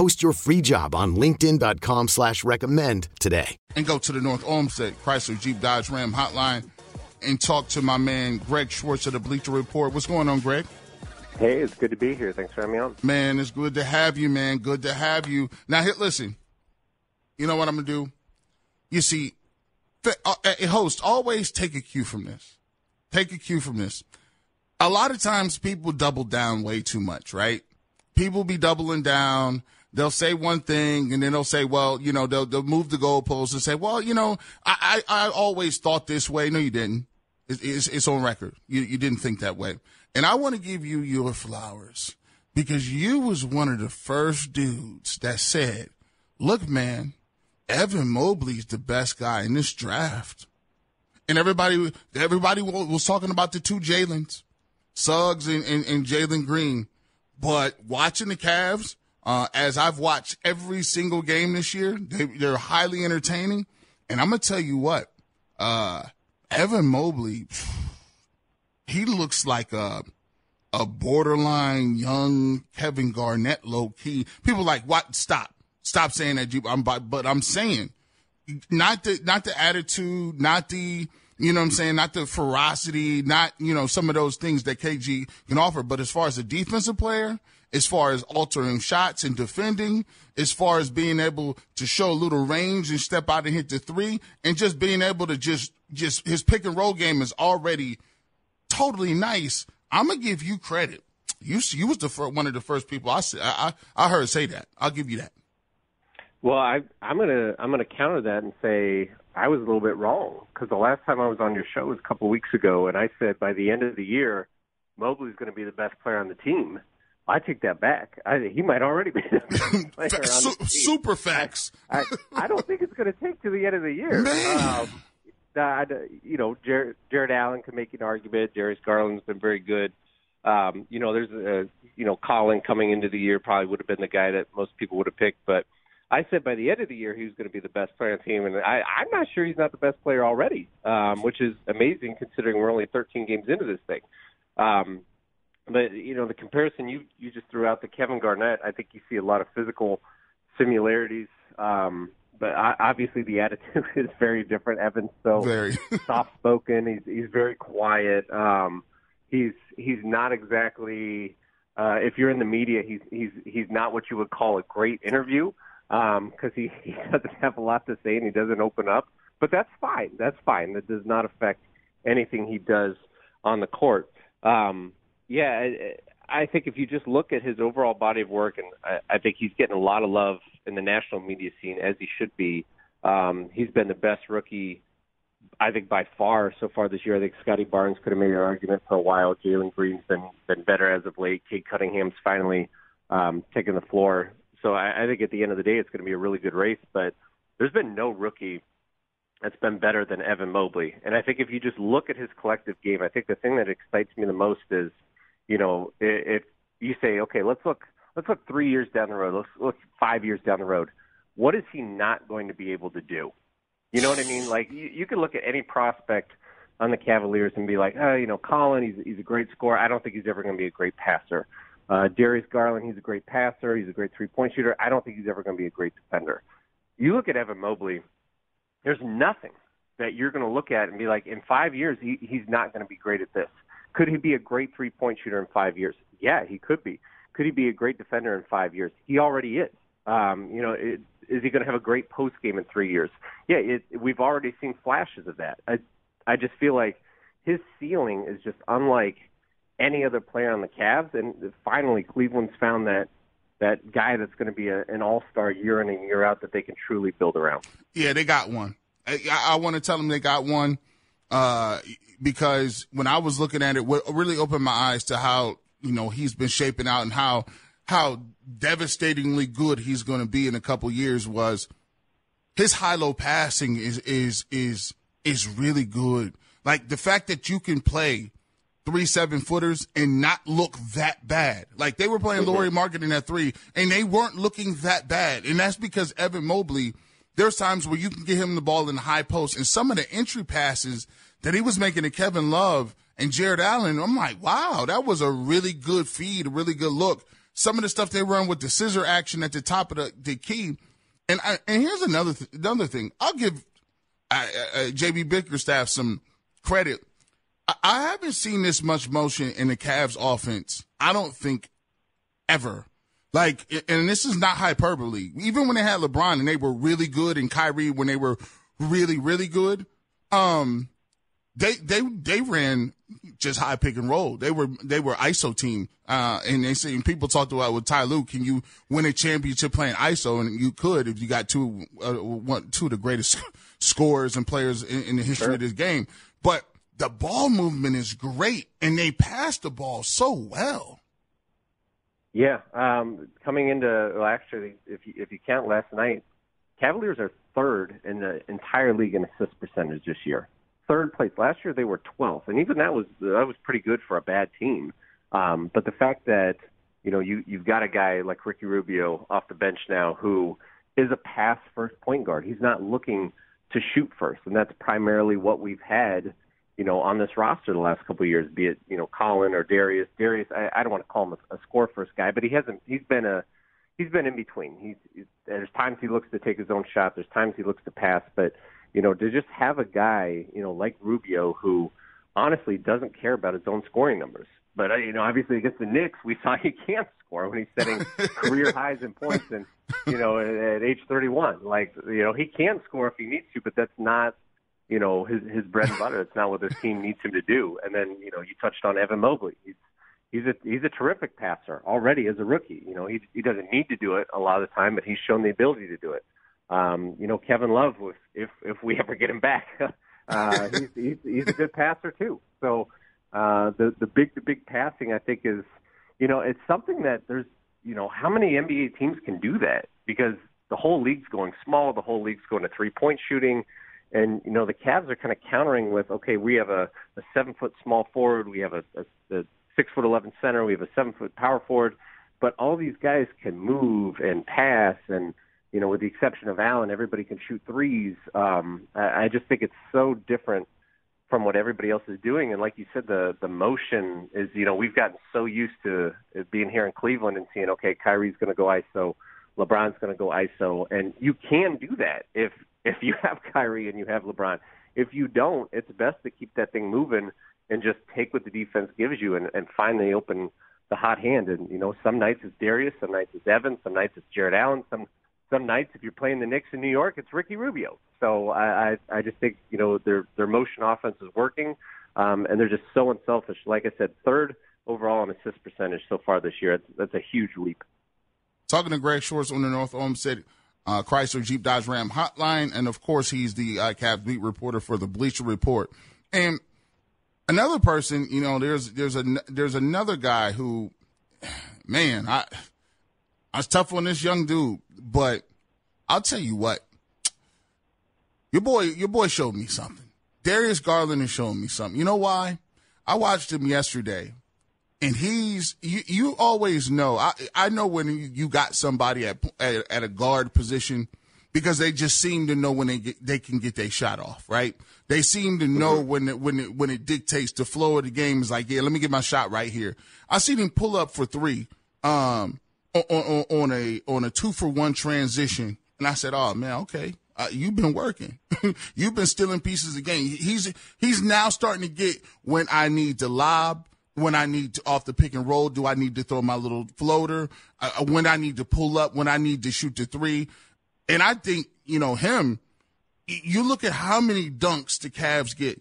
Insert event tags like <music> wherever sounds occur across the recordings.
Post your free job on LinkedIn.com slash recommend today. And go to the North Olmsted Chrysler Jeep Dodge Ram hotline and talk to my man Greg Swartz of the Bleacher Report. What's going on, Greg? Hey, it's good to be here. Thanks for having me on. Man, it's good to have you, man. Good to have you. Now, hit listen. You know what I'm gonna do? You see, uh, a host always take a cue from this. Take a cue from this. A lot of times, people double down way too much, right? People be doubling down they'll say one thing and then they'll say, well, you know, they'll, they'll move the goalposts and say, well, you know, I, I, I always thought this way. No, you didn't. It's, it's, it's on record. You, you didn't think that way. And I want to give you your flowers because you was one of the first dudes that said, look, man, Evan Mobley's the best guy in this draft. And everybody, everybody was talking about the two Jalen's, Suggs and, and, and Jalen Green. But watching the Cavs, uh, as I've watched every single game this year, they, are highly entertaining. And I'm gonna tell you what, uh, Evan Mobley, <sighs> he looks like a a borderline young Kevin Garnett, low key. People like what? Stop, stop saying that. I'm, but I'm saying, not the not the attitude, not the you know what I'm saying? Not the ferocity, not, you know, some of those things that KG can offer. But as far as a defensive player, as far as altering shots and defending, as far as being able to show a little range and step out and hit the three, and just being able to just just his pick and roll game is already totally nice. I'm gonna give you credit. You you was the first, one of the first people I, I I heard say that. I'll give you that. Well, I, I'm gonna I'm gonna counter that and say I was a little bit wrong because the last time I was on your show was a couple weeks ago, and I said by the end of the year, Mobley's going to be the best player on the team. I take that back. I, he might already be the best <laughs> player on the. Super facts. I, I, I don't think it's going to take to the end of the year. Man. Um, I, you know, Jared, Jarrett Allen can make an argument. Darius Garland's been very good. Um, you know, there's a, you know, Collin coming into the year probably would have been the guy that most people would have picked, but I said by the end of the year he was going to be the best player on the team, and I, I'm not sure he's not the best player already, um, which is amazing considering we're only 13 games into this thing. Um, but you know the comparison you you just threw out to Kevin Garnett, I think you see a lot of physical similarities. Um, but I, obviously the attitude <laughs> is very different. Evan's so very <laughs> soft spoken. He's he's very quiet. Um, he's he's not exactly. Uh, if you're in the media, he's he's he's not what you would call a great interview because um, he <laughs> he doesn't have a lot to say and he doesn't open up. But that's fine. That's fine. That does not affect anything he does on the court. Um, yeah, I, think if you just look at his overall body of work, and I, think he's getting a lot of love in the national media scene as he should be. Um, he's been the best rookie, I think by far so far this year. I think Scottie Barnes could have made an argument for a while. Jalen Green's been been better as of late. Cade Cunningham's finally um, taking the floor. So I, I think at the end of the day, it's going to be a really good race. But there's been no rookie that's been better than Evan Mobley. And I think if you just look at his collective game, I think the thing that excites me the most is – you know, if you say, okay, let's look, let's look three years down the road, let's look five years down the road. What is he not going to be able to do? You know what I mean? Like you, you could look at any prospect on the Cavaliers and be like, oh, you know, Collin, he's he's a great scorer. I don't think he's ever going to be a great passer. Uh, Darius Garland, he's a great passer. He's a great three point shooter. I don't think he's ever going to be a great defender. You look at Evan Mobley, there's nothing that you're going to look at and be like, in five years, he, he's not going to be great at this. Could he be a great three point shooter in five years? Yeah, he could be. Could he be a great defender in five years? He already is. Um, you know, it, is he going to have a great post game in three years? Yeah, it, we've already seen flashes of that. I I just feel like his ceiling is just unlike any other player on the Cavs, and finally Cleveland's found that that guy that's going to be a, an all star year in and year out that they can truly build around. Yeah, they got one. I, I want to tell them they got one uh, because when I was looking at it, what really opened my eyes to how you know he's been shaping out and how how devastatingly good he's going to be in a couple years was his high low passing is is is is really good. Like the fact that you can play three seven footers and not look that bad. Like they were playing mm-hmm. At three and they weren't looking that bad. And that's because Evan Mobley, there's times where you can get him the ball in the high post and some of the entry passes that he was making to Kevin Love and Jarrett Allen, I'm like, wow, that was a really good feed, a really good look. Some of the stuff they run with the scissor action at the top of the, the key. And I, and here's another th- another thing. I'll give uh, uh, JB Bickerstaff some credit I haven't seen this much motion in the Cavs offense. I don't think ever. Like, and this is not hyperbole. Even when they had LeBron and they were really good, and Kyrie when they were really, really good, um, they they they ran just high pick and roll. They were they were ISO team, uh, and they say and people talked about with Ty Lue, can you win a championship playing ISO? And you could if you got two uh, one two of the greatest <laughs> scorers and players in, in the history sure. of this game. But the ball movement is great, and they pass the ball so well. Yeah, um, coming into well, actually, if you, if you count last night, Cavaliers are third in the entire league in assist percentage this year. Third place. Last year they were 12th, and even that was that was pretty good for a bad team. Um, but the fact that you know you you've got a guy like Ricky Rubio off the bench now who is a pass first point guard. He's not looking to shoot first, and that's primarily what we've had you know, on this roster the last couple of years, be it, you know, Collin or Darius. Darius, I, I don't want to call him a, a score first guy, but he hasn't, he's been a, he's been in between. He's, he's, there's times he looks to take his own shot. There's times he looks to pass, but, you know, to just have a guy, you know, like Rubio who honestly doesn't care about his own scoring numbers. But, uh, you know, obviously against the Knicks, we <laughs> saw he can't score when he's setting <laughs> career highs in points and, you know, at, at age 31. Like, you know, he can score if he needs to, but that's not you know his his bread and butter. It's not what this team needs him to do. And then you know you touched on Evan Mobley. He's he's a he's a terrific passer already as a rookie. You know he he doesn't need to do it a lot of the time, but he's shown the ability to do it. Um, you know Kevin Love, if if, if we <laughs> ever get him back, uh, he's, he's he's a good passer too. So uh, the the big the big passing I think is you know it's something that there's you know how many NBA teams can do that because the whole league's going small, the whole league's going to three point shooting. And you know the Cavs are kind of countering with, okay, we have a, a seven foot small forward, we have a, a, a six foot eleven center, we have a seven foot power forward, but all these guys can move and pass, and you know, with the exception of Allen, everybody can shoot threes. Um, I, I just think it's so different from what everybody else is doing. And like you said, the the motion is, you know, we've gotten so used to being here in Cleveland and seeing, okay, Kyrie's going to go ISO, LeBron's going to go ISO, and you can do that if if you have <laughs> Kyrie and you have LeBron. If you don't, it's best to keep that thing moving and just take what the defense gives you and, and finally open the hot hand. And you know, some nights it's Darius, some nights it's Evan, some nights it's Jarrett Allen, some some nights if you're playing the Knicks in New York, it's Ricky Rubio. So I I, I just think you know their their motion offense is working, um, and they're just so unselfish. Like I said, third overall in assist percentage so far this year. That's, that's a huge leap. Talking to Greg Swartz on the North Olmsted uh, Chrysler Jeep Dodge Ram hotline. And of course, he's the uh, Cavs beat reporter for the Bleacher Report. And another person, you know, there's, there's a, there's another guy who, man, I, I was tough on this young dude, but I'll tell you what, your boy, your boy showed me something. Darius Garland is showing me something. You know why? I watched him yesterday and he's you, you always know I I know when you got somebody at, at, at a guard position because they just seem to know when they get, they can get their shot off right they seem to know mm-hmm. when it, when it, when it dictates the flow of the game is like yeah let me get my shot right here I seen him pull up for three um on, on, on a on a two for one transition and I said oh man okay uh, you've been working. <laughs> you've been stealing pieces of game. He's he's now starting to get when I need to lob when I need to off the pick and roll, do I need to throw my little floater? Uh, uh, when I need to pull up, when I need to shoot the three. And I think, you know, him, you look at how many dunks the Cavs get.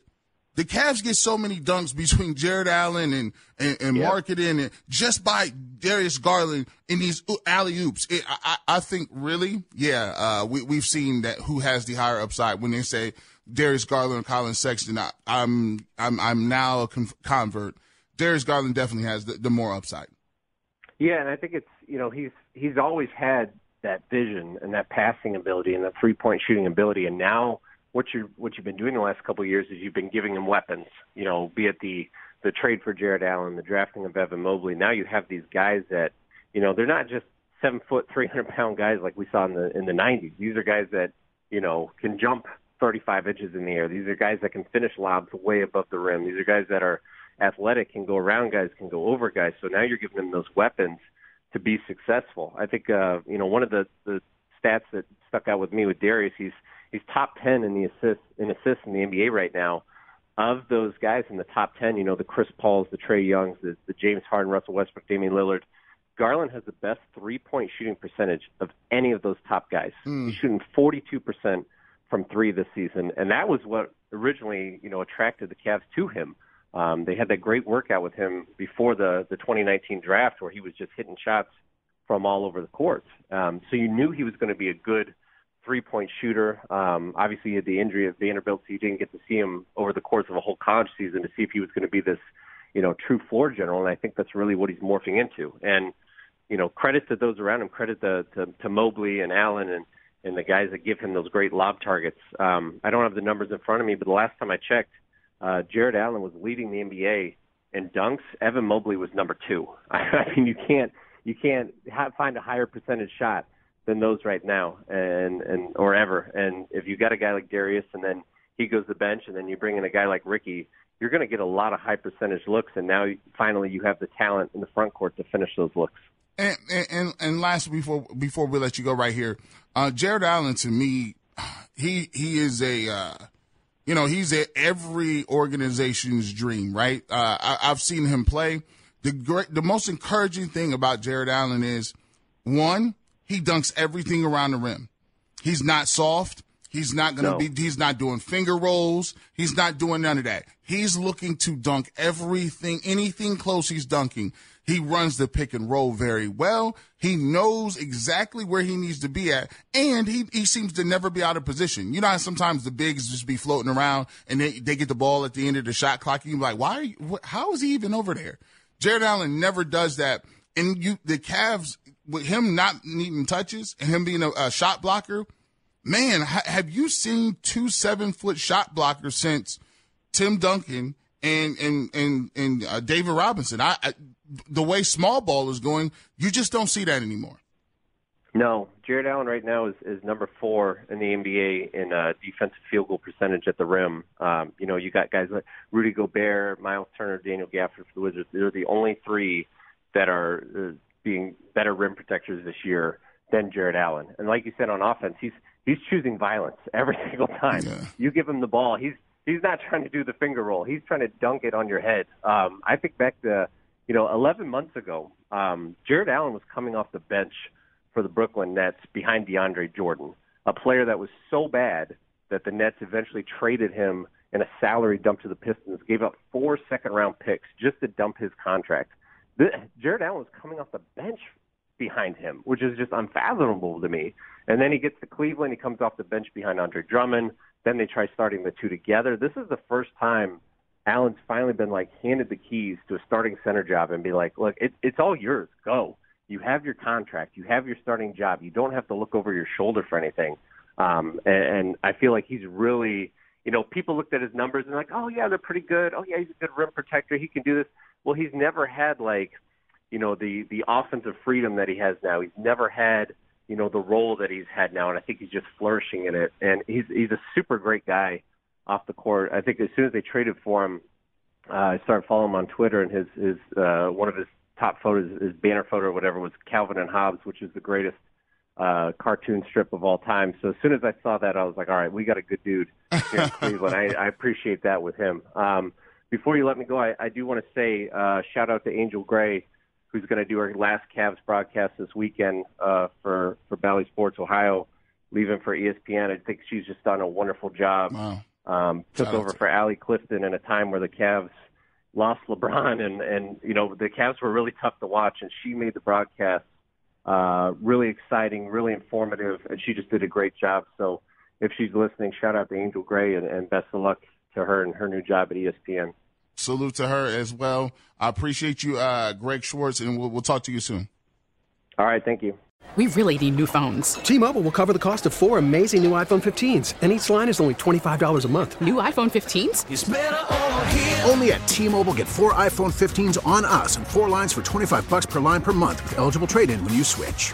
The Cavs get so many dunks between Jarrett Allen and, and, and Yep. Markkanen and just by Darius Garland in these alley oops. I, I, I think really, yeah, uh, we, we've seen that who has the higher upside when they say Darius Garland or Collin Sexton. I, I'm, I'm, I'm now a con- convert. Darius Garland definitely has the, the more upside. Yeah, and I think it's you know he's he's always had that vision and that passing ability and that three point shooting ability, and now what you what you've been doing the last couple of years is you've been giving him weapons. You know, be it the the trade for Jarrett Allen, the drafting of Evan Mobley. Now you have these guys that you know they're not just seven foot, three hundred pound guys like we saw in the in the nineties. These are guys that you know can jump thirty five inches in the air. These are guys that can finish lobs way above the rim. These are guys that are athletic, can go around guys, can go over guys. So now you're giving them those weapons to be successful. I think uh, you know one of the the stats that stuck out with me with Darius, he's he's top ten in the assists in assists in the NBA right now. Of those guys in the top ten, you know the Chris Pauls, the Trey Youngs, the, the James Harden, Russell Westbrook, Damian Lillard. Garland has the best three point shooting percentage of any of those top guys. He's shooting 42% from three this season, and that was what originally you know attracted the Cavs to him. Um, they had that great workout with him before the the 2019 draft, where he was just hitting shots from all over the court. Um, so you knew he was going to be a good three point shooter. Um, obviously, he had the injury of Vanderbilt, so you didn't get to see him over the course of a whole college season to see if he was going to be this, you know, true floor general. And I think that's really what he's morphing into. And you know, credit to those around him, credit to to, to Mobley and Allen and and the guys that give him those great lob targets. Um, I don't have the numbers in front of me, but the last time I checked, uh, Jarrett Allen was leading the NBA in dunks. Evan Mobley was number two. <laughs> I mean, you can't you can't have, find a higher percentage shot than those right now, and and or ever. And if you got a guy like Darius, and then he goes to the bench, and then you bring in a guy like Ricky, you're going to get a lot of high percentage looks. And now finally, you have the talent in the front court to finish those looks. And, and and last before before we let you go right here, uh, Jarrett Allen to me, he he is a uh, you know he's a every organization's dream, right? Uh, I, I've seen him play. The great, the most encouraging thing about Jarrett Allen is one, he dunks everything around the rim. He's not soft. He's not going to No. be, he's not doing finger rolls. He's not doing none of that. He's looking to dunk everything, anything close he's dunking. He runs the pick and roll very well. He knows exactly where he needs to be at. And he, he seems to never be out of position. You know how sometimes the bigs just be floating around and they, they get the ball at the end of the shot clock and you're like, why are you, how is he even over there? Jarrett Allen never does that. And you, the Cavs, with him not needing touches and him being a, a shot blocker, man, ha- have you seen two seven foot shot blockers since Tim Duncan and and and and uh, David Robinson? I, I the way small ball is going, you just don't see that anymore. No, Jarrett Allen right now is, is number four in the NBA in uh, defensive field goal percentage at the rim. Um, you know, you got guys like Rudy Gobert, Miles Turner, Daniel Gafford for the Wizards. They're the only three that are uh, being better rim protectors this year than Jarrett Allen. And like you said on offense, he's he's choosing violence every <laughs> single time. Yeah. You give him the ball, he's he's not trying to do the finger roll. He's trying to dunk it on your head. Um, I think back to you know 11 months ago, um, Jarrett Allen was coming off the bench for the Brooklyn Nets behind DeAndre Jordan, a player that was so bad that the Nets eventually traded him in a salary dump to the Pistons, gave up four second round picks just to dump his contract. The, Jarrett Allen was coming off the bench behind him, which is just unfathomable to me. And then he gets to Cleveland, he comes off the bench behind Andre Drummond. Then they try starting the two together. This is the first time Allen's finally been like handed the keys to a starting center job and be like, look, it, it's all yours. Go. You have your contract. You have your starting job. You don't have to look over your shoulder for anything. Um, and, and I feel like he's really, you know, people looked at his numbers and like, oh yeah, they're pretty good. Oh yeah, he's a good rim protector. He can do this. Well, he's never had like, you know, the the offensive freedom that he has now. He's never had, you know, the role that he's had now, and I think he's just flourishing in it. And he's he's a super great guy off the court. I think as soon as they traded for him, uh, I started following him on Twitter, and his his uh, one of his top photos, his banner photo or whatever, was Calvin and Hobbes, which is the greatest uh, cartoon strip of all time. So as soon as I saw that, I was like, all right, we got a good dude here in <laughs> Cleveland. I, I appreciate that with him. Um, before you let me go, I, I do want to say uh, shout out to Angel Gray, who's going to do our last Cavs broadcast this weekend uh, for for Bally Sports Ohio. leaving for ESPN. I think she's just done a wonderful job. Wow. Um, took Shout over to- for Allie Clifton in a time where the Cavs lost LeBron, and and you know the Cavs were really tough to watch, and she made the broadcast uh, really exciting, really informative, and she just did a great job. So if she's listening, shout out to Angel Gray, and, and best of luck to her and her new job at ESPN. Salute to her as well. I appreciate you, uh, Greg Swartz, and we'll, we'll talk to you soon. All right, thank you. We really need new phones. T-Mobile will cover the cost of four amazing new iPhone 15s, and each line is only $25 a month. New iPhone 15s? Only at T-Mobile get four iPhone 15s on us and four lines for 25 bucks per line per month with eligible trade-in when you switch.